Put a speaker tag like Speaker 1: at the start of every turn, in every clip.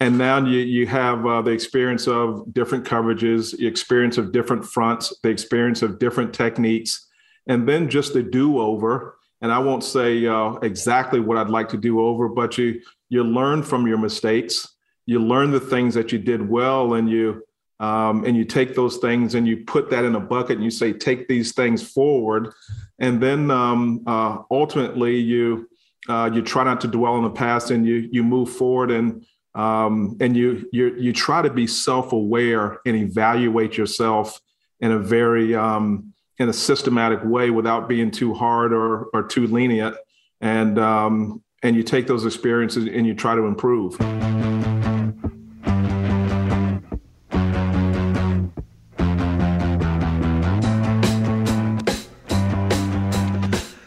Speaker 1: And now you, you have uh, the experience of different coverages, the experience of different fronts, the experience of different techniques, and then just the do over. And I won't say uh, exactly what I'd like to do over, but you you learn from your mistakes. You learn the things that you did well, and you um, and you take those things and you put that in a bucket and you say take these things forward, and then um, uh, ultimately you uh, you try not to dwell on the past and you you move forward and um, and you you you try to be self-aware and evaluate yourself in a very um, in a systematic way without being too hard or or too lenient and um, and you take those experiences and you try to improve.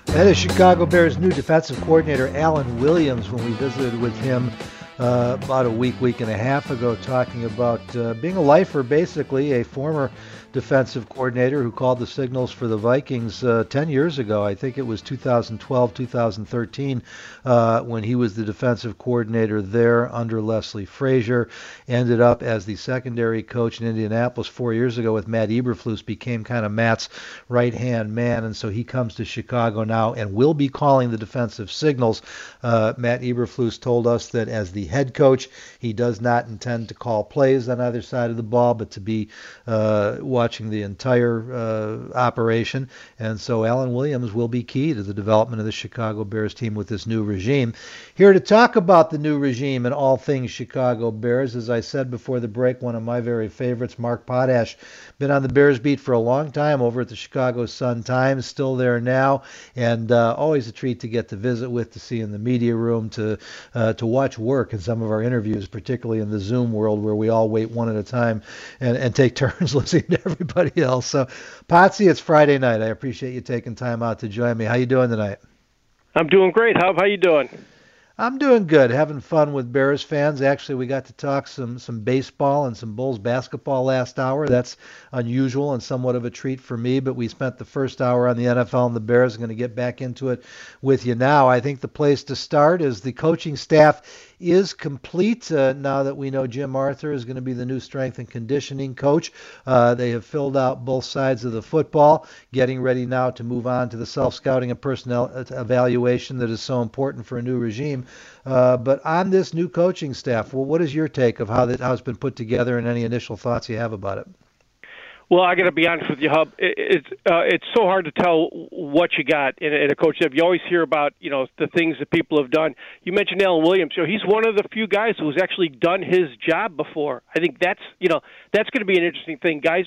Speaker 2: That is Chicago Bears new defensive coordinator Alan Williams when we visited with him uh, about a week, week and a half ago, talking about uh, being a lifer, basically, a former defensive coordinator who called the signals for the Vikings uh, 10 years ago. I think it was 2012, 2013, uh, when he was the defensive coordinator there under Leslie Frazier. Ended up as the secondary coach in Indianapolis four years ago with Matt Eberflus, became kind of Matt's right hand man. And so he comes to Chicago now and will be calling the defensive signals. Uh, Matt Eberflus told us that as the head coach, he does not intend to call plays on either side of the ball, but to be uh, watching the entire uh, operation. And so Alan Williams will be key to the development of the Chicago Bears team with this new regime. Here to talk about the new regime and all things Chicago Bears, as I said before the break, one of my very favorites, Mark Potash, been on the Bears beat for a long time over at the Chicago Sun Times, still there now, and uh, always a treat to get to visit with, to see in the media room, to uh, to watch work in some of our interviews, particularly in the Zoom world where we all wait one at a time and, and take turns listening to everybody else. So, Potsy, it's Friday night. I appreciate you taking time out to join me. How you doing tonight?
Speaker 3: I'm doing great. How how you doing?
Speaker 2: I'm doing good, having fun with Bears fans. Actually, we got to talk some some baseball and some Bulls basketball last hour. That's unusual and somewhat of a treat for me. But we spent the first hour on the NFL and the Bears. I'm going to get back into it with you now. I think the place to start is the coaching staff is complete uh, now that we know Jim Arthur is going to be the new strength and conditioning coach. Uh, they have filled out both sides of the football, getting ready now to move on to the self scouting and personnel uh, evaluation that is so important for a new regime. Uh, but on this new coaching staff, well, what is your take of how that how it's been put together and any initial thoughts you have about it?
Speaker 3: Well, I got to be honest with you, Hub. It, it's uh, it's so hard to tell what you got in, in a coach. You always hear about you know the things that people have done. You mentioned Alan Williams. Know, he's one of the few guys who's actually done his job before. I think that's you know that's going to be an interesting thing, guys.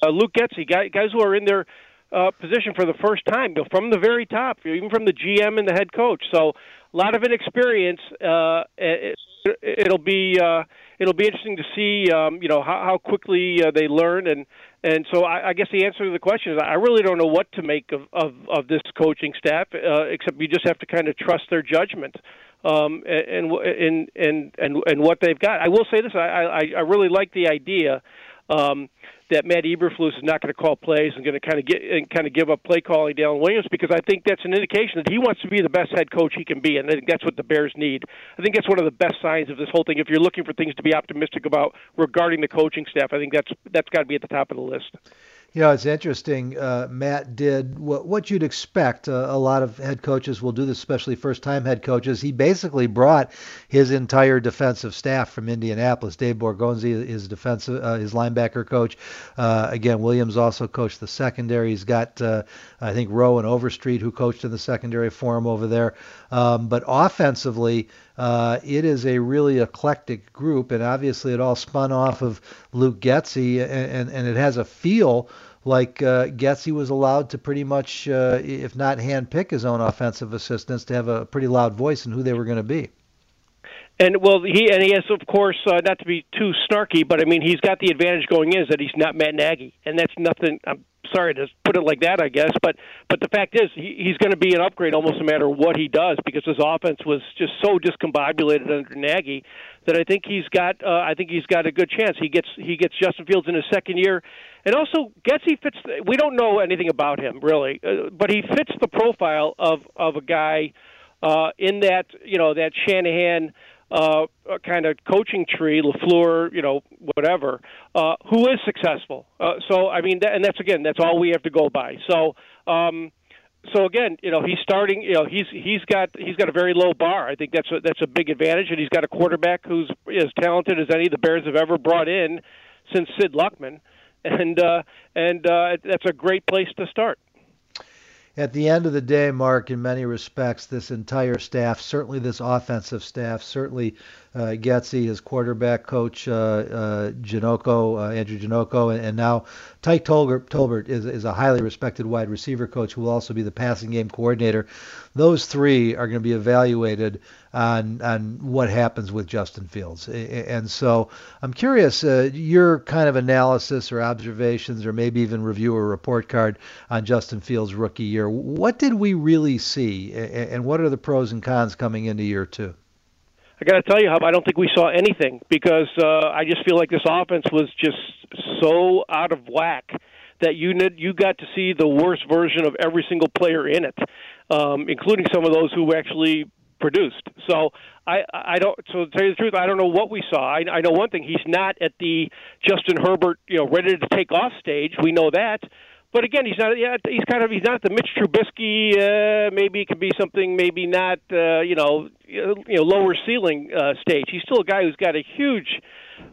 Speaker 3: Uh, Luke Getsy, guys, guys who are in their uh, position for the first time, you know, from the very top, even from the GM and the head coach. So a lot of inexperience. Uh, it, it'll be. Uh, it'll be interesting to see, um, you know, how, how quickly uh, they learn, and and so I, I guess the answer to the question is I really don't know what to make of of, of this coaching staff, uh, except you just have to kind of trust their judgment. Um, and, and and and and what they've got. I will say this: I I, I really like the idea um, that Matt Eberflus is not going to call plays and going to kind of get and kind of give up play calling to Williams because I think that's an indication that he wants to be the best head coach he can be, and I think that's what the Bears need. I think that's one of the best signs of this whole thing. If you're looking for things to be optimistic about regarding the coaching staff, I think that's that's got to be at the top of the list.
Speaker 2: You know, it's interesting. Uh, Matt did what, what you'd expect. Uh, a lot of head coaches will do this, especially first-time head coaches. He basically brought his entire defensive staff from Indianapolis. Dave Borgonzi is defensive, uh, his linebacker coach. Uh, again, Williams also coached the secondary. He's got, uh, I think, Rowe and Overstreet who coached in the secondary for him over there. Um, but offensively, uh, it is a really eclectic group, and obviously it all spun off of Luke Getsy, and, and, and it has a feel like uh, Getsy was allowed to pretty much, uh, if not handpick his own offensive assistants, to have a pretty loud voice in who they were going to be.
Speaker 3: And well, he and he has, of course, uh, not to be too snarky, but I mean, he's got the advantage going in is that he's not Matt Nagy, and that's nothing. I'm sorry to put it like that, I guess, but but the fact is, he, he's going to be an upgrade almost no matter what he does because his offense was just so discombobulated under Nagy that I think he's got. Uh, I think he's got a good chance. He gets he gets Justin Fields in his second year and also Getsy fits. We don't know anything about him really, uh, but he fits the profile of of a guy uh, in that you know that Shanahan uh, kind of coaching tree, Lafleur, you know, whatever, uh, who is successful. Uh, so I mean, that, and that's again, that's all we have to go by. So. Um, so again, you know, he's starting. You know, he's he's got he's got a very low bar. I think that's a, that's a big advantage, and he's got a quarterback who's as talented as any the Bears have ever brought in since Sid Luckman and uh, and uh, that's a great place to start.
Speaker 2: At the end of the day, Mark, in many respects, this entire staff, certainly this offensive staff, certainly uh, Getsy, his quarterback coach, uh, uh, Janocko, uh, Andrew Janocko, and, and now Tyke Tolbert, Tolbert is, is a highly respected wide receiver coach who will also be the passing game coordinator. Those three are going to be evaluated on on what happens with Justin Fields. And so I'm curious uh, your kind of analysis or observations or maybe even review or report card on Justin Fields' rookie year. What did we really see, and what are the pros and cons coming into year two?
Speaker 3: I got to tell you, Hub, I don't think we saw anything because uh, I just feel like this offense was just so out of whack that you you got to see the worst version of every single player in it, um, including some of those who actually produced. So I I don't. So to tell you the truth, I don't know what we saw. I, I know one thing: he's not at the Justin Herbert, you know, ready to take off stage. We know that. But again, he's not. Yeah, he's kind of. He's not the Mitch Trubisky. Uh, maybe it could be something. Maybe not. Uh, you know, you know, lower ceiling uh, stage. He's still a guy who's got a huge,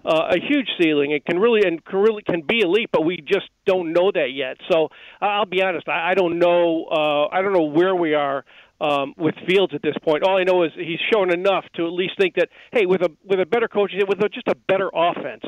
Speaker 3: uh, a huge ceiling and can really and can really can be elite. But we just don't know that yet. So I'll be honest. I, I don't know. Uh, I don't know where we are um, with Fields at this point. All I know is he's shown enough to at least think that hey, with a with a better coach, with a, just a better offense,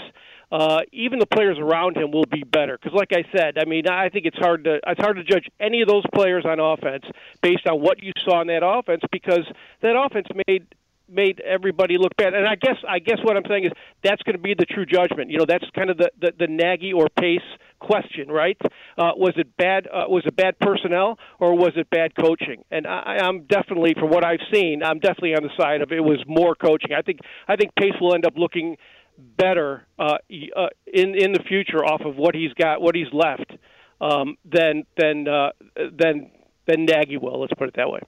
Speaker 3: uh, even the players around him will be better. Because, like I said, I mean, I think it's hard to it's hard to judge any of those players on offense based on what you saw in that offense because that offense made made everybody look bad. And I guess I guess what I'm saying is that's going to be the true judgment. You know, that's kind of the the, the Nagy or Pace question, right? Uh, was it bad? Uh, was it bad personnel or was it bad coaching? And I, I'm definitely, from what I've seen, I'm definitely on the side of it was more coaching. I think I think Pace will end up looking better uh, uh, in in the future off of what he's got, what he's left, um, than than uh, than than Nagy will. Let's put it that way.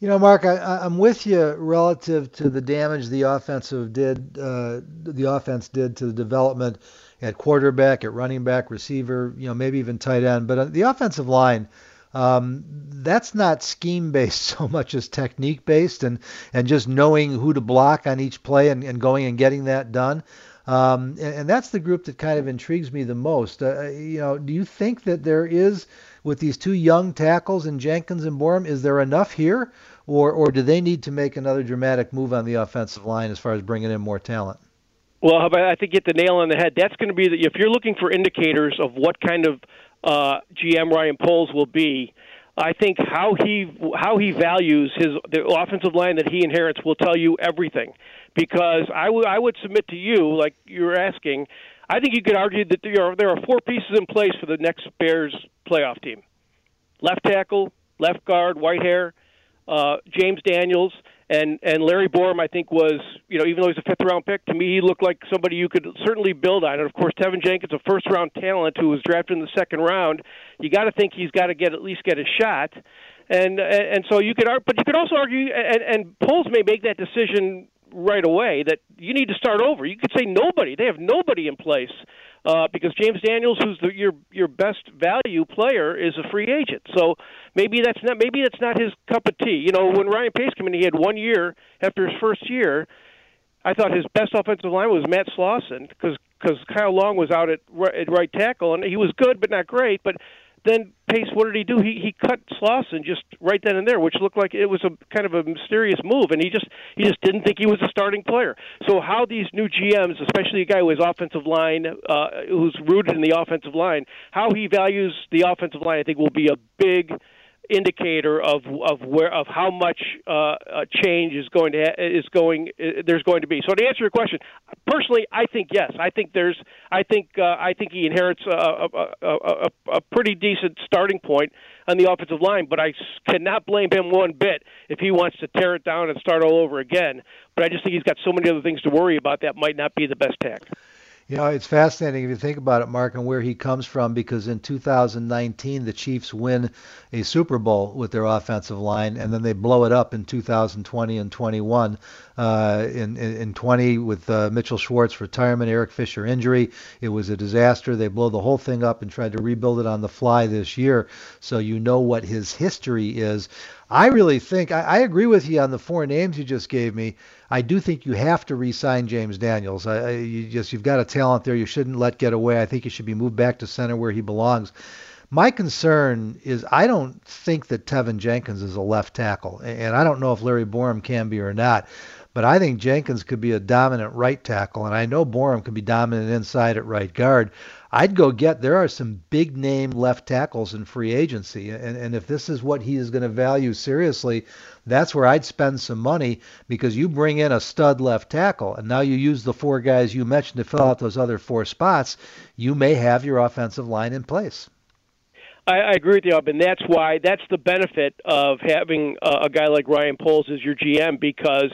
Speaker 2: You know, Mark, I, am with you relative to the damage the offensive did, uh, the offense did to the development at quarterback, at running back, receiver, you know, maybe even tight end. But uh, the offensive line, um, that's not scheme based so much as technique based, and and just knowing who to block on each play and, and going and getting that done. Um, and, and, that's the group that kind of intrigues me the most. Uh, you know, do you think that there is with these two young tackles and Jenkins and Borom, is there enough here, or or do they need to make another dramatic move on the offensive line as far as bringing in more talent?
Speaker 3: Well, I think you hit the nail on the head. That's going to be the, if you're looking for indicators of what kind of uh, GM Ryan Poles will be. I think how he how he values his the offensive line that he inherits will tell you everything. Because I, w- I would submit to you, like you were asking, I think you could argue that there are there are four pieces in place for the next Bears playoff team: left tackle, left guard, Whitehair, uh, James Daniels, and and Larry Borom. I think was you know even though he's a fifth round pick, to me he looked like somebody you could certainly build on. And of course, Teven Jenkins, a first round talent who was drafted in the second round. You got to think he's got to get at least get a shot. And and so you could, but you could also argue, and, and Poles may make that decision right away that you need to start over. You could say nobody. They have nobody in place uh, because James Daniels, who's the, your your best value player, is a free agent. So maybe that's not maybe that's not his cup of tea. You know, when Ryan Pace came in, he had one year after his first year. I thought his best offensive line was Matt Slauson because because Kyle Long was out at right, at right tackle and he was good but not great. But then Pace, what did he do? He he cut Slauson just right then and there, which looked like it was a kind of a mysterious move, and he just he just didn't think he was a starting player. So how these new GMs, especially a guy who has offensive line, uh, who's rooted in the offensive line, how he values the offensive line, I think will be a big indicator of of where of how much uh, change is going to is going uh, there's going to be. So to answer your question, personally, I think yes. I think there's I think uh, I think he inherits a, a, a, a pretty decent starting point on the offensive line, but I cannot blame him one bit if he wants to tear it down and start all over again. But I just think he's got so many other things to worry about that might not be the best tack.
Speaker 2: You know, it's fascinating if you think about it, Mark, and where he comes from, because in 2019, the Chiefs win a Super Bowl with their offensive line, and then they blow it up in 2020 and 21. Uh, in, in, in 20, with uh, Mitchell Schwartz retirement, Eric Fisher injury, it was a disaster. They blow the whole thing up and tried to rebuild it on the fly this year. So you know what his history is. I really think I, I agree with you on the four names you just gave me. I do think you have to re-sign James Daniels. I, I, you just you've got a talent there. You shouldn't let get away. I think he should be moved back to center where he belongs. My concern is I don't think that Teven Jenkins is a left tackle, and I don't know if Larry Borom can be or not. But I think Jenkins could be a dominant right tackle, and I know Borom could be dominant inside at right guard. I'd go get. There are some big name left tackles in free agency, and and if this is what he is going to value seriously, that's where I'd spend some money because you bring in a stud left tackle, and now you use the four guys you mentioned to fill out those other four spots. You may have your offensive line in place.
Speaker 3: I, agree with you, and that's why that's the benefit of having a guy like Ryan Poles as your GM because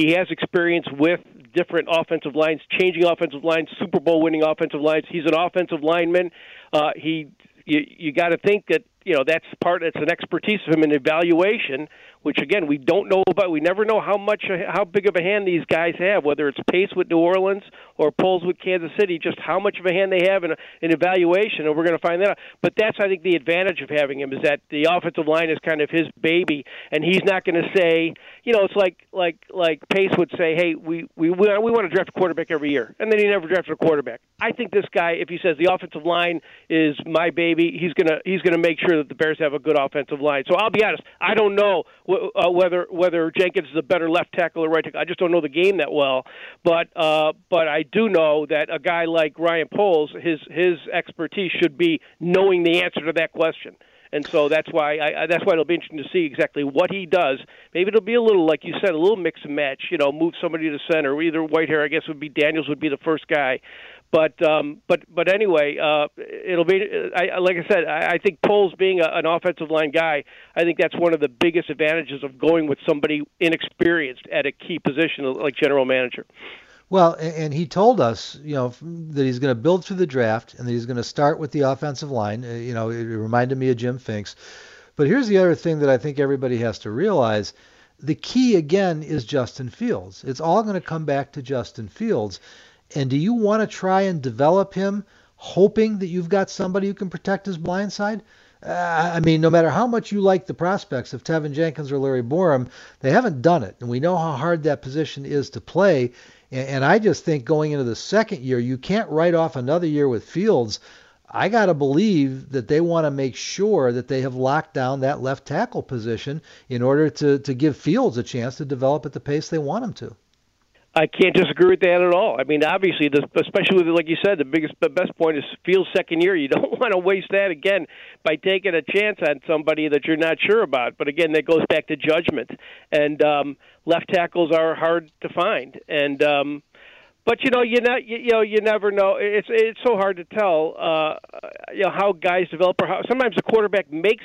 Speaker 3: he has experience with different offensive lines, changing offensive lines, Super Bowl winning offensive lines. He's an offensive lineman. Uh, he you you got to think that you know that's part that's an expertise of him in evaluation which again we don't know about. We never know how much, how big of a hand these guys have, whether it's Pace with New Orleans or Poles with Kansas City. Just how much of a hand they have in, in evaluation, and we're going to find that out. But that's, I think, the advantage of having him is that the offensive line is kind of his baby, and he's not going to say, you know, it's like like like Pace would say, hey, we we we want to draft a quarterback every year, and then he never drafted a quarterback. I think this guy, if he says the offensive line is my baby, he's gonna he's gonna make sure that the Bears have a good offensive line. So I'll be honest, I don't know uh, whether whether Jenkins is a better left tackle or right tackle. I just don't know the game that well, but uh, but I do know that a guy like Ryan Poles, his his expertise should be knowing the answer to that question. And so that's why I, that's why it'll be interesting to see exactly what he does. Maybe it'll be a little, like you said, a little mix and match. You know, move somebody to center. Either Whitehair, I guess, would be Daniels would be the first guy, but um, but but anyway, uh, it'll be I, like I said. I, I think Poles being a, an offensive line guy, I think that's one of the biggest advantages of going with somebody inexperienced at a key position like general manager.
Speaker 2: Well, and he told us, you know, that he's going to build through the draft and that he's going to start with the offensive line. Uh, you know, it reminded me of Jim Finks. But here's the other thing that I think everybody has to realize. The key again is Justin Fields. It's all going to come back to Justin Fields. And do you want to try and develop him hoping that you've got somebody who can protect his blind side? Uh, I mean, no matter how much you like the prospects of Teven Jenkins or Larry Borom, they haven't done it. And we know how hard that position is to play. And, and I just think going into the second year, you can't write off another year with Fields. I got to believe that they want to make sure that they have locked down that left tackle position in order to, to give Fields a chance to develop at the pace they want him to.
Speaker 3: I can't disagree with that at all. I mean, obviously, the, especially like you said, the biggest, the best point is Fields' second year. You don't want to waste that again by taking a chance on somebody that you're not sure about. But again, that goes back to judgment, and um, left tackles are hard to find. And um, but you know, you not, you, you know, you never know. It's it's so hard to tell. Uh, you know how guys develop, or how sometimes the quarterback makes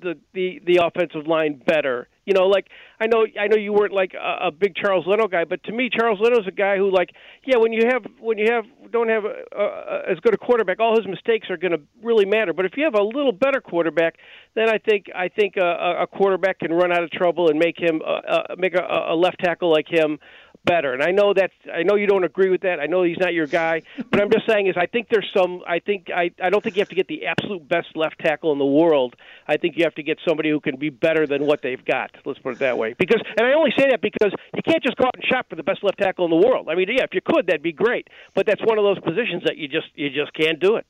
Speaker 3: the the the offensive line better you know, like I know I know you weren't like a, a big Charles Leno guy, but to me, Charles Leno's a guy who like yeah, when you have when you have don't have a, a, as good a quarterback, all his mistakes are going to really matter. But if you have a little better quarterback, then I think I think a, a quarterback can run out of trouble and make him uh, uh, make a, a left tackle like him better. And I know that I know you don't agree with that. I know he's not your guy, but I'm just saying is I think there's some. I think I I don't think you have to get the absolute best left tackle in the world. I think you have to get somebody who can be better than what they've got. Let's put it that way. Because and I only say that because you can't just go out and shop for the best left tackle in the world. I mean, yeah, if you could, that'd be great. But that's one of those positions that you just you just can't do it.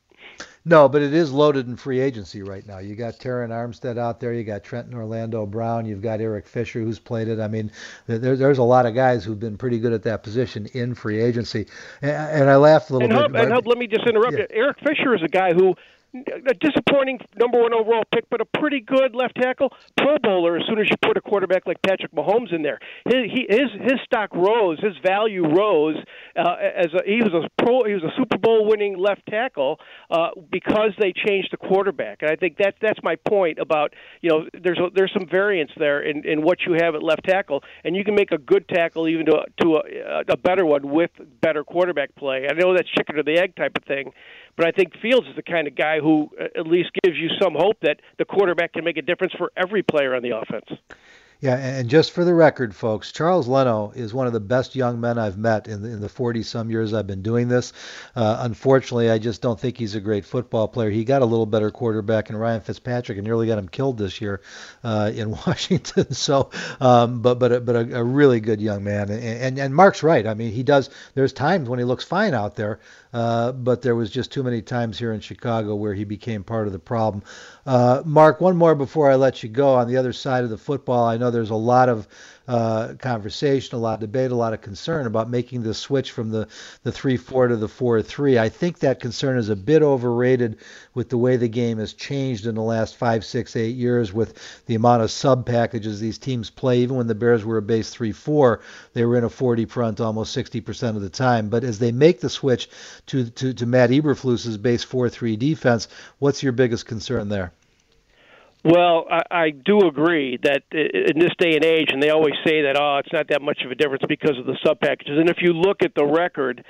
Speaker 2: No, but it is loaded in free agency right now. You got Terron Armstead out there. You got Trenton Orlando Brown. You've got Eric Fisher who's played it. I mean, there, there's a lot of guys who've been pretty good at that position in free agency. And, and I laughed a little
Speaker 3: and
Speaker 2: bit.
Speaker 3: Hub, and Hub, let me just interrupt yeah. you. Eric Fisher is a guy who a disappointing number one overall pick, but a pretty good left tackle, Pro Bowler. As soon as you put a quarterback like Patrick Mahomes in there, his he, his his stock rose, his value rose. Uh, as a, he was a pro, he was a Super Bowl winning left tackle uh, because they changed the quarterback, and I think that's that's my point about you know there's a, there's some variance there in, in what you have at left tackle, and you can make a good tackle even to to a, a better one with better quarterback play. I know that's chicken or the egg type of thing, but I think Fields is the kind of guy who uh, at least gives you some hope that the quarterback can make a difference for every player on the offense.
Speaker 2: Yeah, and just for the record, folks, Charles Leno is one of the best young men I've met in the, in the 40 some years I've been doing this. Uh, unfortunately, I just don't think he's a great football player. He got a little better quarterback in Ryan Fitzpatrick and nearly got him killed this year uh, in Washington. So, um, but but a, but a, a, really good young man. And, and and Mark's right. I mean, he does. There's times when he looks fine out there, uh, but there was just too many times here in Chicago where he became part of the problem. Uh, Mark, one more before I let you go. On the other side of the football, I know there's a lot of uh, conversation, a lot of debate, a lot of concern about making the switch from the the three four to the four three. I think that concern is a bit overrated with the way the game has changed in the last five, six, eight years with the amount of sub packages these teams play. Even when the Bears were a base three four, they were in a 40 front almost 60% of the time. But as they make the switch to to, to Matt Eberflus's base four three defense, what's your biggest concern there?
Speaker 3: Well, I, I do agree that in this day and age, and they always say that, oh, it's not that much of a difference because of the sub packages. And if you look at the record,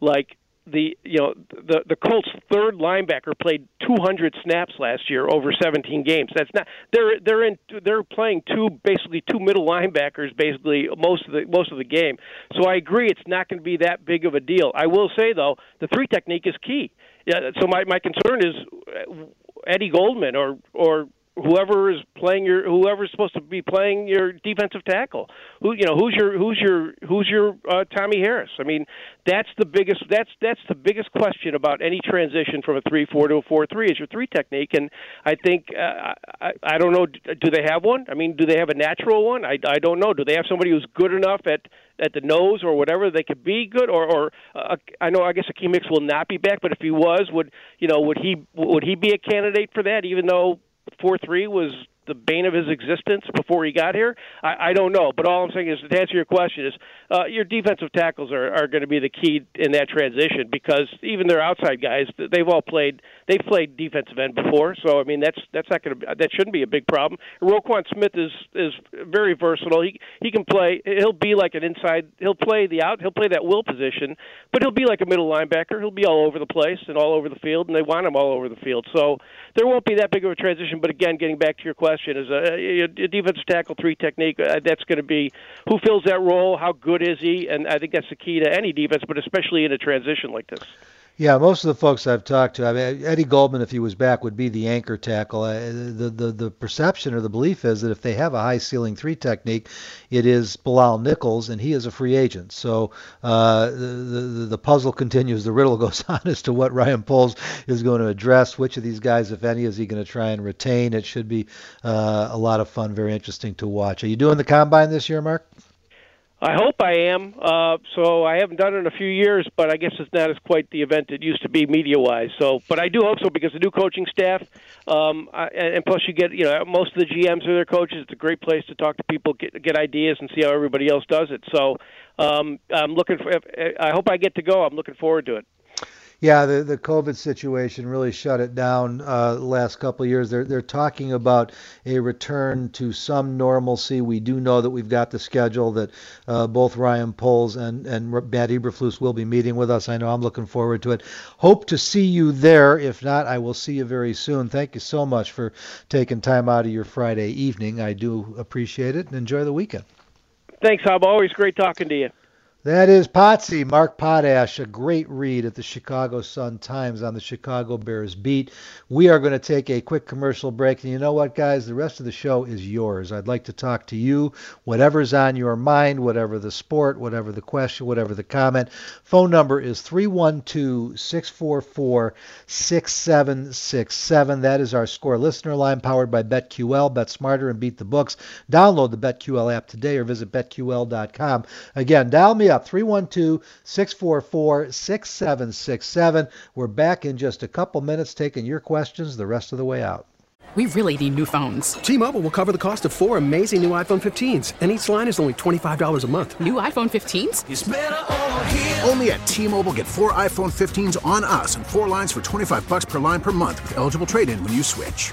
Speaker 3: like the you know the the Colts third linebacker played 200 snaps last year over 17 games. That's not they're they're in they're playing two basically two middle linebackers basically most of the most of the game. So I agree it's not going to be that big of a deal. I will say though the three technique is key. Yeah, so my my concern is uh, Eddie Goldman or or whoever is playing your whoever's supposed to be playing your defensive tackle. Who you know who's your who's your who's your uh, Tommie Harris? I mean, that's the biggest that's that's the biggest question about any transition from a three four to a four three is your three technique. And I think uh, I I don't know. Do they have one? I mean, do they have a natural one? I I don't know. Do they have somebody who's good enough at at the nose or whatever they could be good or or uh, I know I guess Akiem Hicks will not be back but if he was would you know would he would he be a candidate for that even though four three was the bane of his existence before he got here? I, I don't know. But all I'm saying is to answer your question is uh, your defensive tackles are, are going to be the key in that transition because even their outside guys, they've all played they've played defensive end before. So I mean that's that's not going to that shouldn't be a big problem. Roquan Smith is is very versatile. He he can play. He'll be like an inside. He'll play the out. He'll play that will position, but he'll be like a middle linebacker. He'll be all over the place and all over the field, and they want him all over the field. So there won't be that big of a transition. But again, getting back to your question question is a, a defensive tackle three technique. Uh, that's going to be who fills that role, how good is he, and I think that's the key to any defense, but especially in a transition like this.
Speaker 2: Yeah, most of the folks I've talked to, I mean, Eddie Goldman, if he was back, would be the anchor tackle. Uh, the, the the perception or the belief is that if they have a high ceiling three technique, it is Bilal Nichols, and he is a free agent. So uh, the, the the puzzle continues. The riddle goes on as to what Ryan Poles is going to address. Which of these guys, if any, is he going to try and retain? It should be uh, a lot of fun, very interesting to watch. Are you doing the combine this year, Mark?
Speaker 3: I hope I am. Uh, so I haven't done it in a few years, but I guess it's not as quite the event it used to be media-wise. So, but I do hope so because the new coaching staff, um, I, and plus you get, you know, most of the GMs are their coaches. It's a great place to talk to people, get get ideas, and see how everybody else does it. So, um, I'm looking for. I hope I get to go. I'm looking forward to it.
Speaker 2: Yeah, the the COVID situation really shut it down uh, last couple of years. They're they're talking about a return to some normalcy. We do know that we've got the schedule that uh, both Ryan Poles and and Matt Eberflus will be meeting with us. I know I'm looking forward to it. Hope to see you there. If not, I will see you very soon. Thank you so much for taking time out of your Friday evening. I do appreciate it and enjoy the weekend.
Speaker 3: Thanks, Hub. Always great talking to you.
Speaker 2: That is Potsy, Mark Potash, a great read at the Chicago Sun Times on the Chicago Bears beat. We are going to take a quick commercial break. And you know what, guys? The rest of the show is yours. I'd like to talk to you, whatever's on your mind, whatever the sport, whatever the question, whatever the comment. Phone number is 312 644 6767. That is our score listener line powered by BetQL. Bet smarter and beat the books. Download the BetQL app today or visit betql.com. Again, dial me up 312 644 6767. We're back in just a couple minutes taking your questions the rest of the way out.
Speaker 4: We really need new phones.
Speaker 5: T Mobile will cover the cost of four amazing new iPhone 15s, and each line is only $25 a month.
Speaker 4: New iPhone 15s?
Speaker 6: Only at T Mobile get four iPhone 15s on us and four lines for 25 bucks per line per month with eligible trade in when you switch.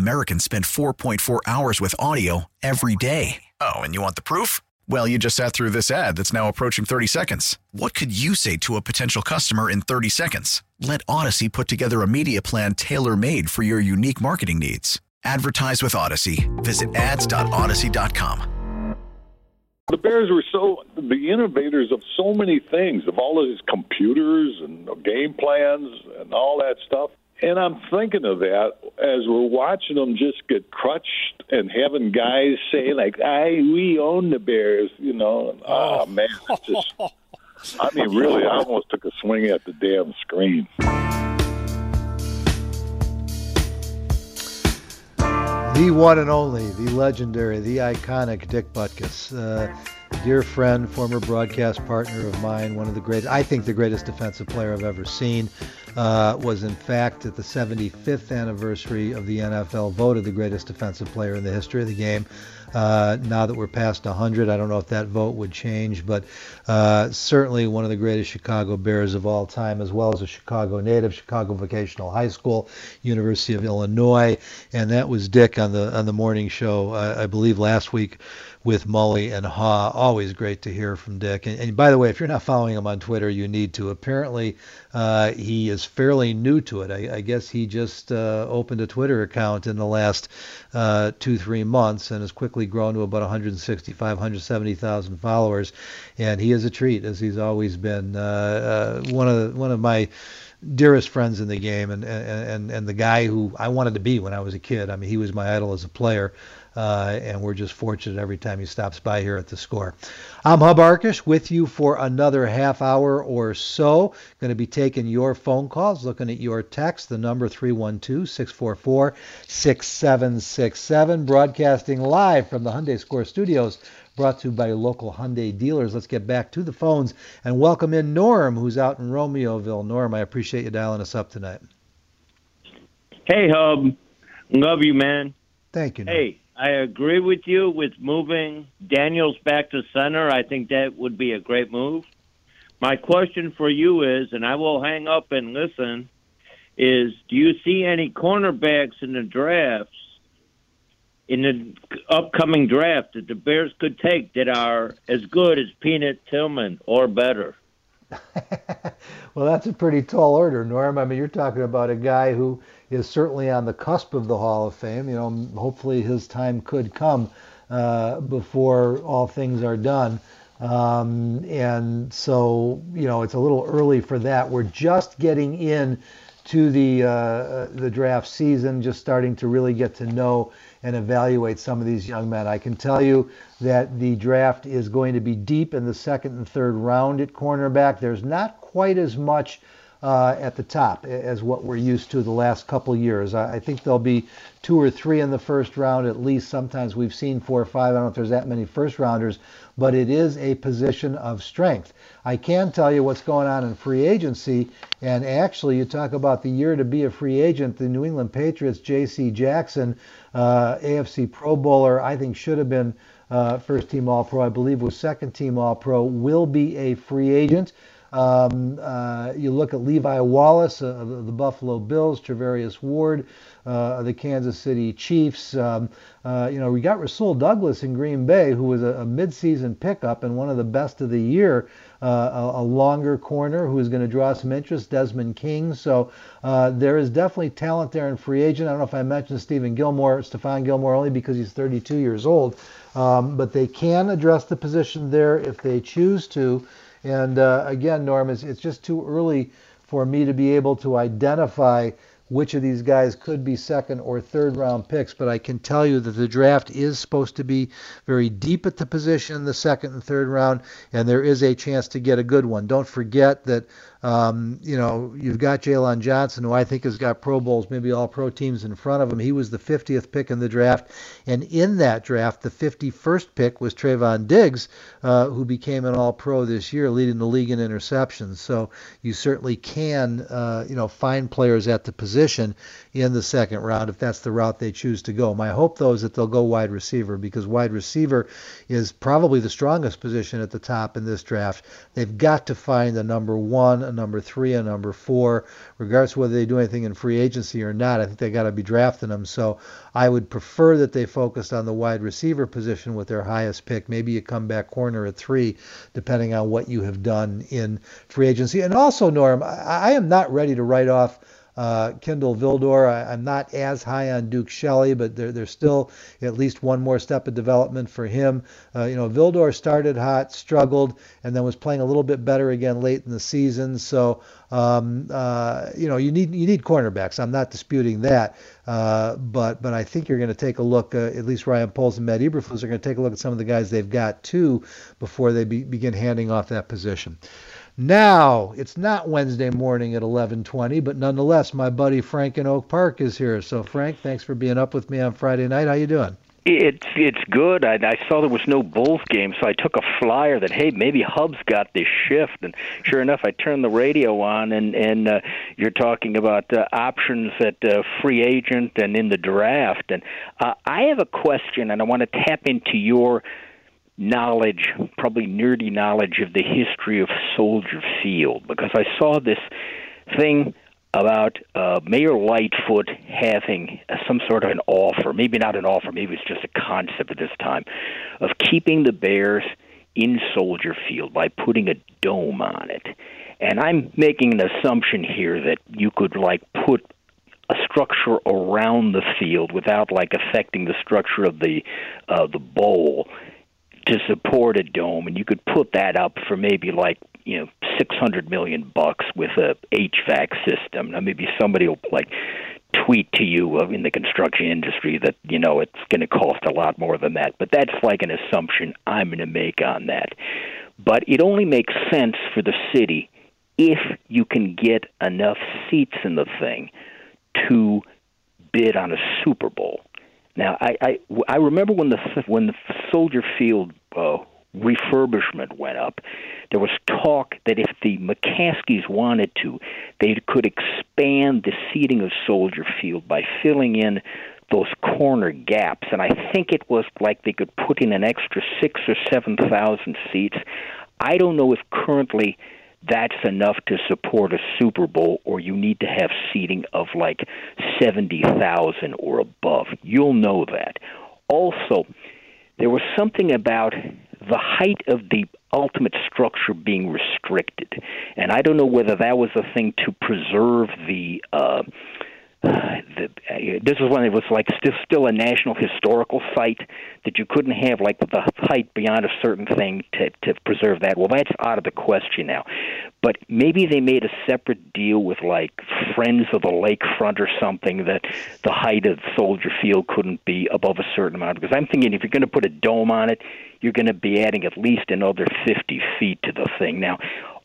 Speaker 7: Americans spend 4.4 hours with audio every day. Oh, and you want the proof? Well, you just sat through this ad that's now approaching 30 seconds. What could you say to a potential customer in 30 seconds? Let Audacy put together a media plan tailor made for your unique marketing needs. Advertise with Audacy. Visit ads.audacy.com.
Speaker 8: The Bears were so the innovators of so many things, of all of these computers and game plans and all that stuff. And I'm thinking of that as we're watching them just get crushed and having guys say like, "I we own the Bears," you know. And, oh ah, man, it's just. I mean, really, I almost took a swing at the damn screen.
Speaker 2: The one and only, the legendary, the iconic Dick Butkus. Uh, dear friend, former broadcast partner of mine, one of the great, I think the greatest defensive player I've ever seen, uh, was in fact at the 75th anniversary of the NFL voted the greatest defensive player in the history of the game. Uh, now that we're past 100, I don't know if that vote would change, but uh, certainly one of the greatest Chicago Bears of all time, as well as a Chicago native, Chicago Vocational High School, University of Illinois, and that was Dick on the on the morning show, uh, I believe last week with Mully and Haugh. Always great to hear from Dick. And, and, by the way, if you're not following him on Twitter, you need to. Apparently, uh, he is fairly new to it. I, I guess he just uh, opened a Twitter account in the last uh, two, three months and has quickly grown to about 165, 170,000 followers. And he is a treat, as he's always been. Uh, uh, one of one of my dearest friends in the game and, and and the guy who I wanted to be when I was a kid. I mean, he was my idol as a player uh, and we're just fortunate every time he stops by here at the score. I'm Hub Arkush with you for another half hour or so. Going to be taking your phone calls, looking at your text, the number 312-644-6767, broadcasting live from the Hyundai Score Studios brought to you by local Hyundai dealers. Let's get back to the phones and welcome in Norm, who's out in Romeoville. Norm, I appreciate you dialing us up tonight.
Speaker 9: Hey, Hub. Love you, man.
Speaker 2: Thank you.
Speaker 9: Norm. Hey, I agree with you with moving Daniels back to center. I think that would be a great move. My question for you is, and I will hang up and listen, is do you see any cornerbacks in the drafts, in the upcoming draft that the Bears could take that are as good as Peanut Tillman or better?
Speaker 2: well, that's a pretty tall order, Norm. I mean, you're talking about a guy who is certainly on the cusp of the Hall of Fame. You know, hopefully his time could come uh, before all things are done. Um, and so, you know, it's a little early for that. We're just getting in to the uh, the draft season, just starting to really get to know and evaluate some of these young men. I can tell you that the draft is going to be deep in the second and third round at cornerback. There's not quite as much uh, at the top as what we're used to the last couple years. I, I, think there'll be two or three in the first round at least. Sometimes we've seen four or five. I don't know if there's that many first rounders, but it is a position of strength. I can tell you what's going on in free agency, and actually, you talk about the year to be a free agent. The New England Patriots, J.C. Jackson, uh, AFC Pro Bowler, I think should have been. Uh, first team All Pro, I believe was second team All Pro, will be a free agent. Um, uh, you look at Levi Wallace uh, of the Buffalo Bills, Charvarius Ward uh, of the Kansas City Chiefs. Um, uh, you know, we got Rasul Douglas in Green Bay, who was a, a midseason pickup and one of the best of the year. Uh, a, a, longer corner who is going to draw some interest, Desmond King. So uh, there is definitely talent there in free agent. I don't know if I mentioned Stephen Gilmore, Stephon Gilmore, only because he's 32 years old. Um, but they can address the position there if they choose to. And uh, again, Norm, it's, it's just too early for me to be able to identify which of these guys could be second or third round picks, but I can tell you that the draft is supposed to be very deep at the position in the second and third round, and there is a chance to get a good one. Don't forget that um, you know, you've got Jaylon Johnson, who I think has got Pro Bowls, maybe all pro teams in front of him. He was the 50th pick in the draft. And in that draft, the 51st pick was Trevon Diggs, uh, who became an all pro this year, leading the league in interceptions. So you certainly can, uh, you know, find players at the position in the second round if that's the route they choose to go. My hope, though, is that they'll go wide receiver because wide receiver is probably the strongest position at the top in this draft. They've got to find the number one a number three, a number four, regardless whether they do anything in free agency or not. I think they've got to be drafting them. So I would prefer that they focused on the wide receiver position with their highest pick. Maybe a comeback corner at three, depending on what you have done in free agency. And also, Norm, I am not ready to write off uh, Kindle Vildor. I, am not as high on Duke Shelley, but there, there's still at least one more step of development for him. Uh, you know, Vildor started hot, struggled, and then was playing a little bit better again late in the season. So, um, uh, you know, you need you need cornerbacks. I'm not disputing that, uh, but but I think you're going to take a look. Uh, at least Ryan Poles and Matt Eberflus are going to take a look at some of the guys they've got too before they be, begin handing off that position. Now, it's not Wednesday morning at 11:20, but nonetheless, my buddy Frank in Oak Park is here. So, Frank, thanks for being up with me on Friday night. How you doing?
Speaker 10: It's it's good. I, I saw there was no Bulls game, so I took a flyer that hey maybe Hub's got this shift, and sure enough, I turned the radio on, and and uh, you're talking about uh, options at uh, free agent and in the draft, and uh, I have a question, and I want to tap into your knowledge, probably nerdy knowledge of the history of Soldier Field because I saw this thing about uh, Mayor Lightfoot having some sort of an offer, maybe not an offer, maybe it's just a concept at this time, of keeping the Bears in Soldier Field by putting a dome on it. And I'm making an assumption here that you could like put a structure around the field without like affecting the structure of the uh, the bowl to support a dome, and you could put that up for maybe like you know six hundred million bucks with a HVAC system. Now maybe somebody will like tweet to you uh, in the construction industry that you know it's going to cost a lot more than that, but that's like an assumption I'm going to make on that. But it only makes sense for the city if you can get enough seats in the thing to bid on a Super Bowl. Now, I, I I remember when the when the Soldier Field uh, refurbishment went up, there was talk that if the McCaskies wanted to, they could expand the seating of Soldier Field by filling in those corner gaps, and I think it was like they could put in an extra six or seven thousand seats. I don't know if currently that's enough to support a Super Bowl, or you need to have seating of like 70,000 or above. You'll know that. Also, there was something about the height of the ultimate structure being restricted. And I don't know whether that was a thing to preserve the. Uh, uh, this is when it was like still still a national historical site that you couldn't have like the height beyond a certain thing to to preserve that. Well, that's out of the question now. But maybe they made a separate deal with like Friends of the Lakefront or something that the height of Soldier Field couldn't be above a certain amount. Because I'm thinking if you're going to put a dome on it, you're going to be adding at least another 50 feet to the thing. Now,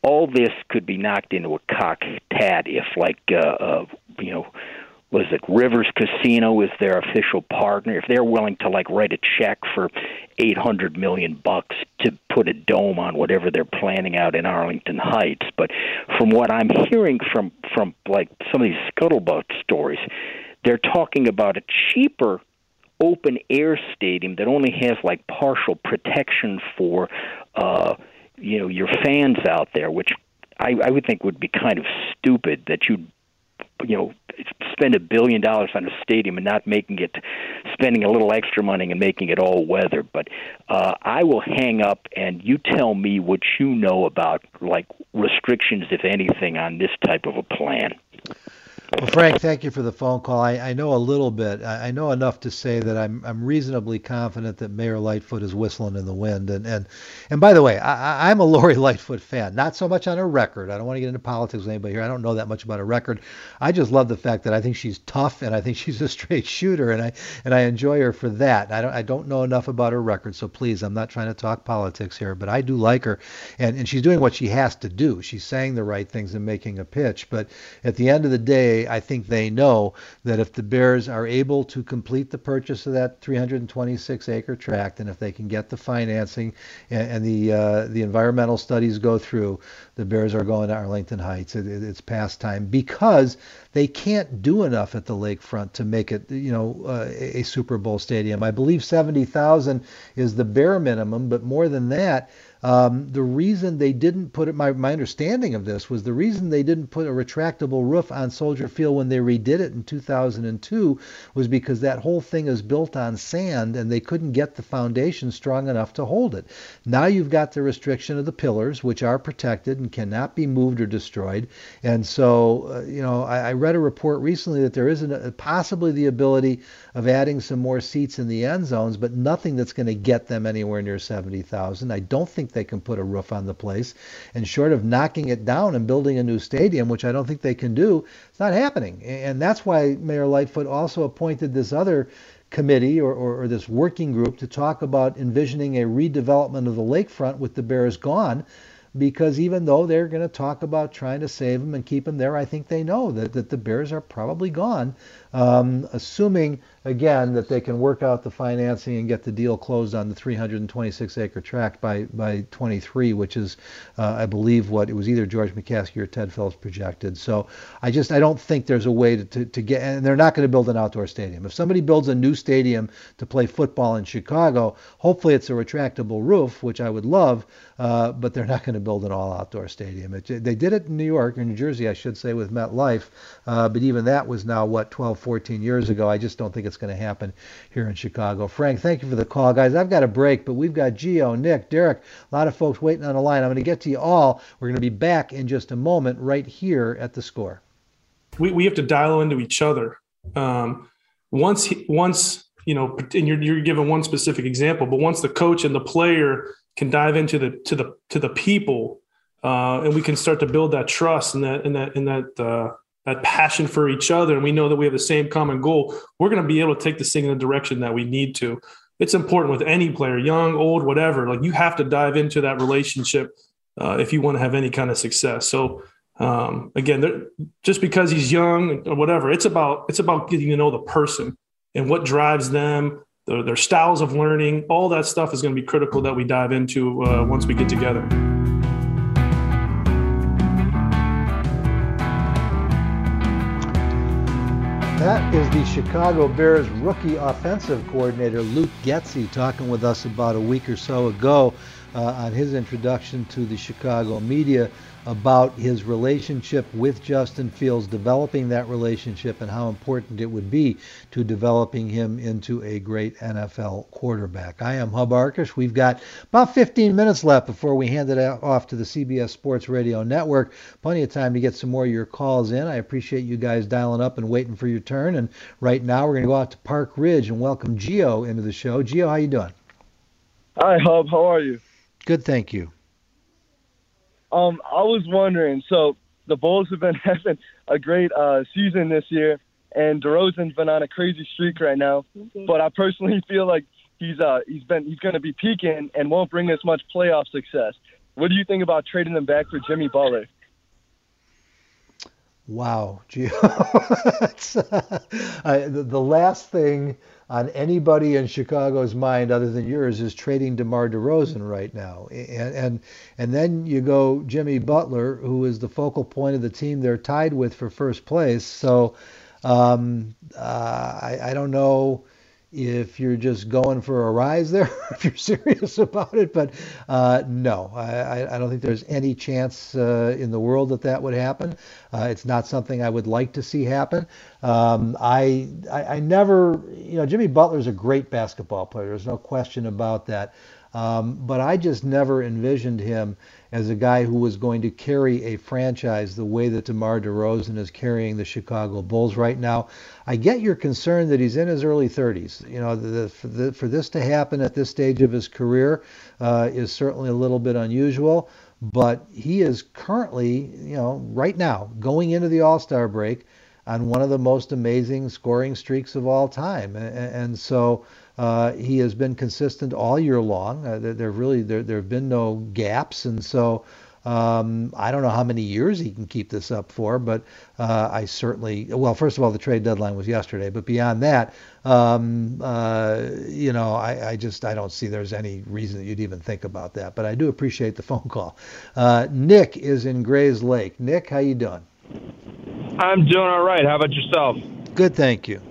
Speaker 10: all this could be knocked into a cock tat if, like, uh, uh, you know, was it Rivers Casino is their official partner? If they're willing to like write a check for eight hundred million bucks to put a dome on whatever they're planning out in Arlington Heights, but from what I'm hearing from from like some of these scuttlebutt stories, they're talking about a cheaper open air stadium that only has like partial protection for uh you know your fans out there which I, I would think would be kind of stupid that you you know spend a billion dollars on a stadium and not making it spending a little extra money and making it all weather. But uh I will hang up and you tell me what you know about like restrictions if anything on this type of a plan
Speaker 2: well, Frank, thank you for the phone call. I, I know a little bit. I, I, know enough to say that I'm I'm reasonably confident that Mayor Lightfoot is whistling in the wind. And and and by the way, I, I'm a Lori Lightfoot fan. Not so much on her record. I don't want to get into politics with anybody here. I don't know that much about her record. I just love the fact that I think she's tough and I think she's a straight shooter, and I and I enjoy her for that. I don't I don't know enough about her record, so please, I'm not trying to talk politics here, but I do like her, and and she's doing what she has to do. She's saying the right things and making a pitch. But at the end of the day I think they know that if the Bears are able to complete the purchase of that 326 acre tract, and if they can get the financing and, and the uh, the environmental studies go through, the Bears are going to Arlington Heights. It, it, it's past time because they can't do enough at the lakefront to make it, you know, uh, a Super Bowl stadium. I believe 70,000 is the bare minimum, but more than that um, the reason they didn't put it, my, my understanding of this was the reason they didn't put a retractable roof on Soldier Field when they redid it in 2002 was because that whole thing is built on sand and they couldn't get the foundation strong enough to hold it. Now you've got the restriction of the pillars, which are protected and cannot be moved or destroyed. And so, uh, you know, I, I, read a report recently that there is an, possibly the ability of adding some more seats in the end zones, but nothing that's going to get them anywhere near 70,000. I don't think they can put a roof on the place. And short of knocking it down and building a new stadium, which I don't think they can do, it's not happening. And that's why Mayor Lightfoot also appointed this other committee or, or, or this working group to talk about envisioning a redevelopment of the lakefront with the Bears gone because even though they're going to talk about trying to save them and keep them there, I think they know that, that the Bears are probably gone, um, assuming again that they can work out the financing and get the deal closed on the 326 acre tract by by 23, which is uh, I believe what it was either George McCaskey or Ted Phillips projected. So I just I don't think there's a way to, to, to get and they're not going to build an outdoor stadium. If somebody builds a new stadium to play football in Chicago, hopefully it's a retractable roof, which I would love, uh, but they're not going to build an all outdoor stadium. It, they did it in New York or New Jersey, I should say, with MetLife, uh, but even that was now what 12, 14 years ago. I just don't think it's going to happen here in Chicago. Frank, thank you for the call, guys. I've got a break, but we've got Geo, Nick, Derek, a lot of folks waiting on the line. I'm going to get to you all. We're going to be back in just a moment right here at the score.
Speaker 11: We, we have to dial into each other. Um, once, once you know, and you're, you're given one specific example, but once the coach and the player can dive into the to the to the people, uh, and we can start to build that trust and that and that and that uh, that passion for each other, and we know that we have the same common goal, we're going to be able to take this thing in the direction that we need to. It's important with any player, young, old, whatever. Like you have to dive into that relationship uh, if you want to have any kind of success. So um, again, just because he's young or whatever, it's about it's about getting to know the person and what drives them, their, their styles of learning. All that stuff is going to be critical that we dive into uh, once we get together.
Speaker 2: That is the Chicago Bears rookie offensive coordinator, Luke Getsy, talking with us about a week or so ago uh, on his introduction to the Chicago media about his relationship with Justin Fields, developing that relationship, and how important it would be to developing him into a great NFL quarterback. I am Hub Arkush. We've got about 15 minutes left before we hand it off to the CBS Sports Radio Network. Plenty of time to get some more of your calls in. I appreciate you guys dialing up and waiting for your turn. And right now, we're going to go out to Park Ridge and welcome Geo into the show. Geo, how you doing?
Speaker 12: Hi, Hub. How are you?
Speaker 2: Good, thank you.
Speaker 12: Um, I was wondering. So the Bulls have been having a great uh, season this year, and DeRozan's been on a crazy streak right now. But I personally feel like he's uh he's been he's going to be peaking and won't bring us much playoff success. what do you think about trading them back for Jimmy Butler?
Speaker 2: Wow, Gio. uh, the, the last thing on anybody in Chicago's mind other than yours is trading DeMar DeRozan right now. And, and and then you go Jimmy Butler, who is the focal point of the team they're tied with for first place. So um, uh, I, I don't know if you're just going for a rise there, if you're serious about it. But uh, no, I, I, don't think there's any chance uh, in the world that that would happen. Uh, it's not something I would like to see happen. Um, I, I, I never, you know, Jimmy Butler's a great basketball player. There's no question about that. Um, but I just never envisioned him as a guy who was going to carry a franchise the way that DeMar DeRozan is carrying the Chicago Bulls right now. I get your concern that he's in his early 30s. You know, the, for, the, for, this to happen at this stage of his career uh, is certainly a little bit unusual. But he is currently, you know, right now going into the All Star break on one of the most amazing scoring streaks of all time. And, and so uh, he has been consistent all year long. Uh, there, there really there there have been no gaps, and so. Um, I don't know how many years he can keep this up for, but uh, I certainly, well, first of all, the trade deadline was yesterday, but beyond that, um, uh, you know, I, I, just I don't see there's any reason that you'd even think about that. But I do appreciate the phone call. Uh, Nick is in Grayslake. Nick, how you doing?
Speaker 13: I'm doing all right. How about yourself?
Speaker 2: Good, thank you.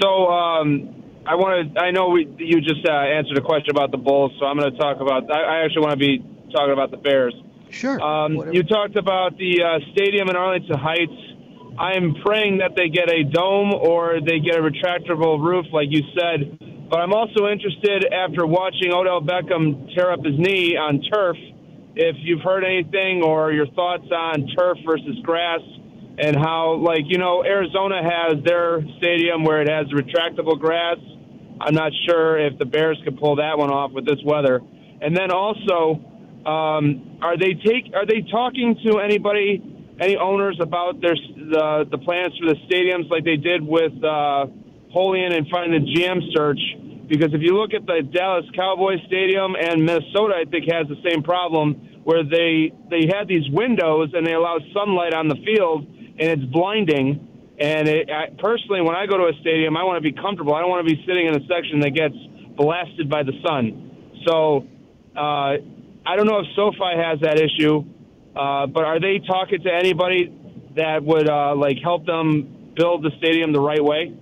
Speaker 13: So, um, I want to. I know we, you just uh, answered a question about the Bulls, so I'm going to talk about. I, I actually want to be talking about the Bears.
Speaker 2: Sure.
Speaker 13: Um, you talked about the uh, stadium in Arlington Heights. I'm praying that they get a dome or they get a retractable roof, like you said. But I'm also interested after watching Odell Beckham tear up his knee on turf. If you've heard anything or your thoughts on turf versus grass and how, like, you know, Arizona has their stadium where it has retractable grass. I'm not sure if the Bears could pull that one off with this weather. And then also, um, are they take are they talking to anybody, any owners about their the the plans for the stadiums like they did with uh, Polian and finding the GM search? Because if you look at the Dallas Cowboys stadium and Minnesota, I think has the same problem where they they had these windows and they allow sunlight on the field and it's blinding. And it, I, personally, when I go to a stadium, I want to be comfortable. I don't want to be sitting in a section that gets blasted by the sun. So uh, I don't know if SoFi has that issue, uh, but are they talking to anybody that would uh, like help them build the stadium the right way?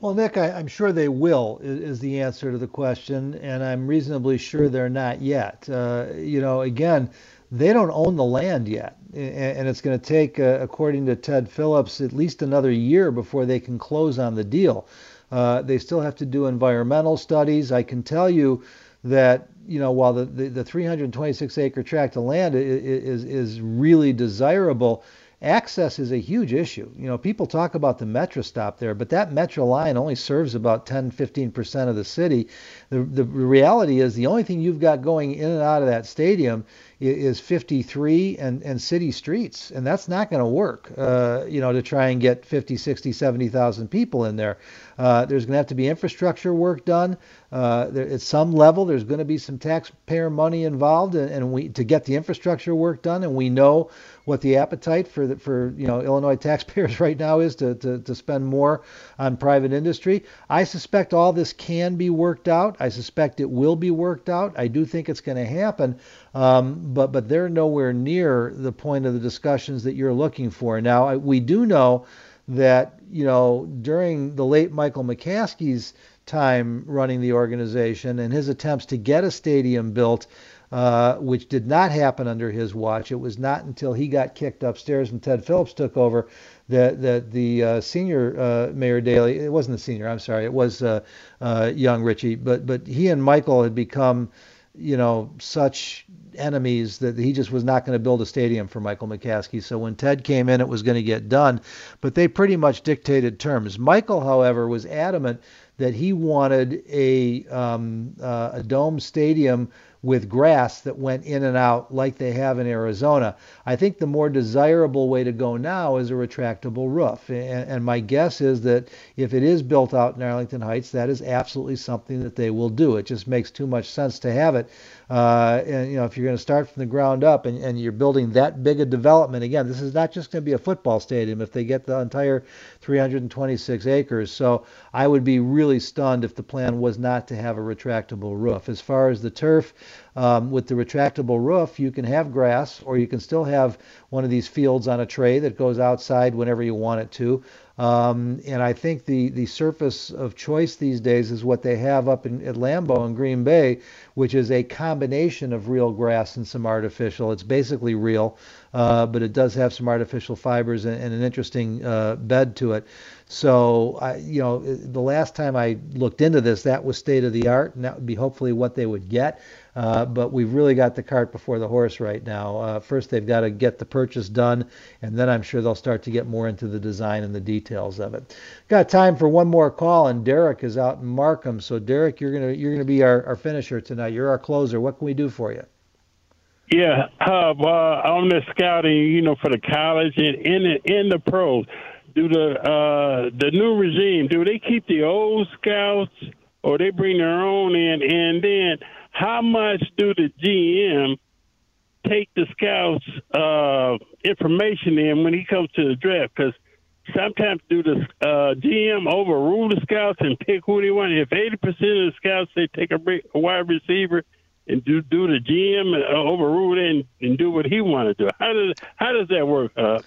Speaker 2: Well, Nick, I, am sure they will, is, the answer to the question, and I'm reasonably sure they're not yet. Uh, you know, again, they don't own the land yet, and it's going to take, uh, according to Ted Phillips, at least another year before they can close on the deal. Uh, they still have to do environmental studies. I can tell you that you know while the, the, the 326 acre tract of land is is really desirable, access is a huge issue. You know, people talk about the metro stop there, but that metro line only serves about 10, 15% of the city. The, the reality is the only thing you've got going in and out of that stadium is 53 and, and city streets, and that's not going to work, uh, you know, to try and get 50, 60, 70,000 people in there. Uh, there's going to have to be infrastructure work done. Uh, there, at some level, there's going to be some taxpayer money involved, and, and we to get the infrastructure work done. And we know what the appetite for the, for you know Illinois taxpayers right now is to, to, to spend more on private industry. I suspect all this can be worked out. I suspect it will be worked out. I do think it's going to happen, um, but but they're nowhere near the point of the discussions that you're looking for. Now we do know that you know during the late Michael McCaskey's time running the organization and his attempts to get a stadium built uh, which did not happen under his watch. It was not until he got kicked upstairs and Ted Phillips took over that that the uh, senior uh, Mayor Daley. It wasn't the senior. I'm sorry. It was uh, uh, young Richie. But but he and Michael had become, you know, such enemies that he just was not going to build a stadium for Michael McCaskey. So when Ted came in, it was going to get done. But they pretty much dictated terms. Michael, however, was adamant that he wanted a um, uh, a dome stadium with grass that went in and out like they have in Arizona. I think the more desirable way to go now is a retractable roof. And, and, my guess is that if it is built out in Arlington Heights, that is absolutely something that they will do. It just makes too much sense to have it. Uh, and you know, if you're going to start from the ground up and, and you're building that big a development, again, this is not just going to be a football stadium. If they get the entire 326 acres, so I would be really stunned if the plan was not to have a retractable roof. As far as the turf, um, with the retractable roof, you can have grass, or you can still have one of these fields on a tray that goes outside whenever you want it to. Um, and I think the, the surface of choice these days is what they have up in, at Lambeau in Green Bay, which is a combination of real grass and some artificial. It's basically real, uh, but it does have some artificial fibers and, and an interesting uh, bed to it. So, I, you know, the last time I looked into this, that was state of the art, and that would be hopefully what they would get. Uh, but we've really got the cart before the horse right now. Uh, first, they've got to get the purchase done, and then I'm sure they'll start to get more into the design and the details of it. Got time for one more call, and Derek is out in Markham. So, Derek, you're gonna you're gonna be our, our finisher tonight. You're our closer. What can we do for you?
Speaker 14: Yeah, uh, I'm on the scouting, you know, for the college and in the, in the pros, do the uh, the new regime do they keep the old scouts or they bring their own in, and then how much do the GM take the scouts' uh, information in when he comes to the draft? Because sometimes do the uh, GM overrule the scouts and pick who they want? If eighty percent of the scouts say take a, a wide receiver, and do do the GM uh, overrule it and, and do what he want to do? How does how does that work? Uh,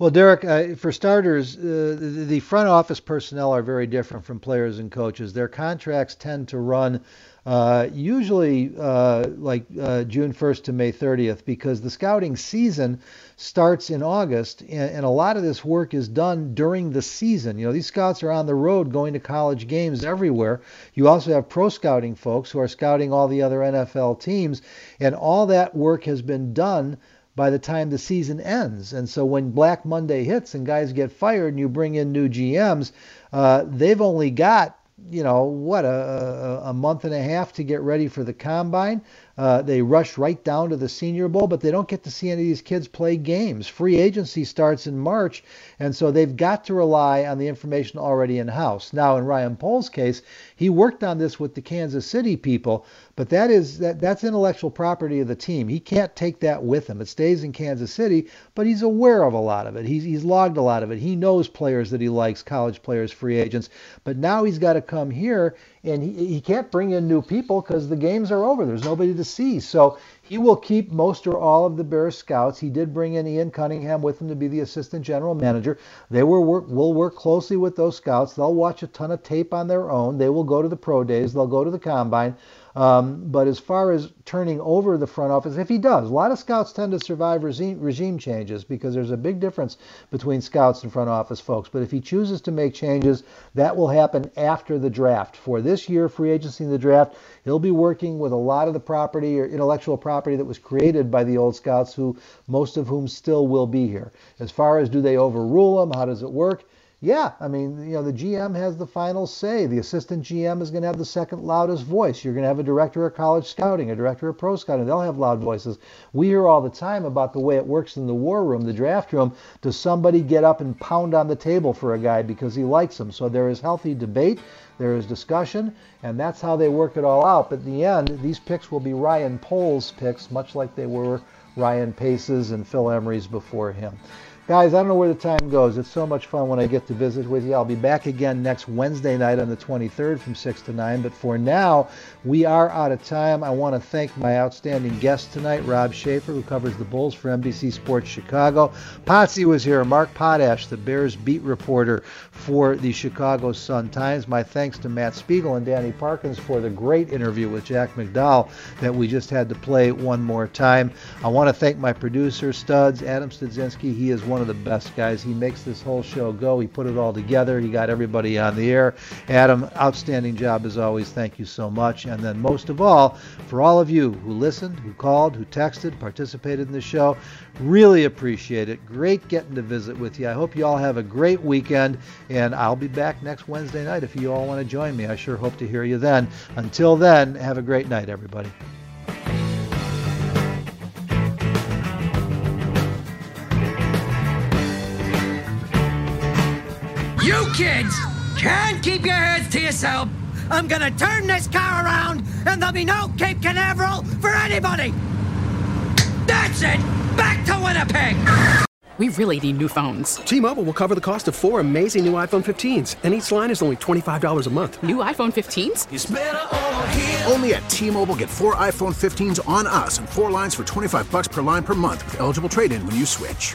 Speaker 2: well, Derek, uh, for starters, uh, the front office personnel are very different from players and coaches. Their contracts tend to run uh, usually uh, like uh, June 1st to May 30th because the scouting season starts in August, and, and, a lot of this work is done during the season. You know, these scouts are on the road going to college games everywhere. You also have pro scouting folks who are scouting all the other NFL teams, and all that work has been done by the time the season ends. And so when Black Monday hits and guys get fired and you bring in new GMs, uh, they've only got you know what a, a month and a half to get ready for the combine uh, they rush right down to the Senior Bowl, but they don't get to see any of these kids play games. Free agency starts in March, and so they've got to rely on the information already in house. Now, in Ryan Poles' case, he worked on this with the Kansas City people, but that is that that's intellectual property of the team. He can't take that with him. It stays in Kansas City, but he's aware of a lot of it. He's he's logged a lot of it. He knows players that he likes, college players, free agents. But now he's got to come here and he, he can't bring in new people because the games are over. There's nobody to see. So he will keep most or all of the Bears scouts. He did bring in Ian Cunningham with him to be the assistant general manager. They will work, will work closely with those scouts. They'll watch a ton of tape on their own. They will go to the pro days. They'll go to the combine. Um, but as far as turning over the front office, if he does, a lot of scouts tend to survive regime, regime changes because there's a big difference between scouts and front office folks. But if he chooses to make changes, that will happen after the draft. For this year, free agency in the draft, he'll be working with a lot of the property or intellectual property that was created by the old scouts, who most of whom still will be here. As far as do they overrule them, how does it work? Yeah, I mean, you know, the GM has the final say. The assistant GM is going to have the second loudest voice. You're going to have a director of college scouting, a director of pro scouting. They'll have loud voices. We hear all the time about the way it works in the war room, the draft room. Does somebody get up and pound on the table for a guy because he likes him? So there is healthy debate, there is discussion, and that's how they work it all out. But in the end, these picks will be Ryan Poles' picks, much like they were Ryan Pace's and Phil Emery's before him. Guys, I don't know where the time goes. It's so much fun when I get to visit with you. I'll be back again next Wednesday night on the 23rd from 6 to 9. But for now, we are out of time. I want to thank my outstanding guest tonight, Rob Schaefer, who covers the Bulls for NBC Sports Chicago. Potsy was here. Mark Potash, the Bears beat reporter for the Chicago Sun-Times. My thanks to Matt Spiegel and Danny Parkins for the great interview with Jack McDowell that we just had to play one more time. I want to thank my producer, Studs, Adam Studzinski. He is one one of the best guys. He makes this whole show go. He put it all together. He got everybody on the air. Adam, outstanding job as always. Thank you so much. And then most of all, for all of you who listened, who called, who texted, participated in the show, really appreciate it. Great getting to visit with you. I hope you all have a great weekend, and I'll be back next Wednesday night if you all want to join me. I sure hope to hear you then. Until then, have a great night, everybody.
Speaker 15: Kids can't keep your heads to yourself. I'm gonna turn this car around, and there'll be no Cape Canaveral for anybody. That's it. Back to Winnipeg.
Speaker 4: We really need new phones.
Speaker 5: T-Mobile will cover the cost of four amazing new iPhone 15s, and each line is only $25 a month.
Speaker 4: New iPhone 15s?
Speaker 6: Only at T-Mobile get four iPhone 15s on us and four lines for 25 bucks per line per month with eligible trade-in when you switch.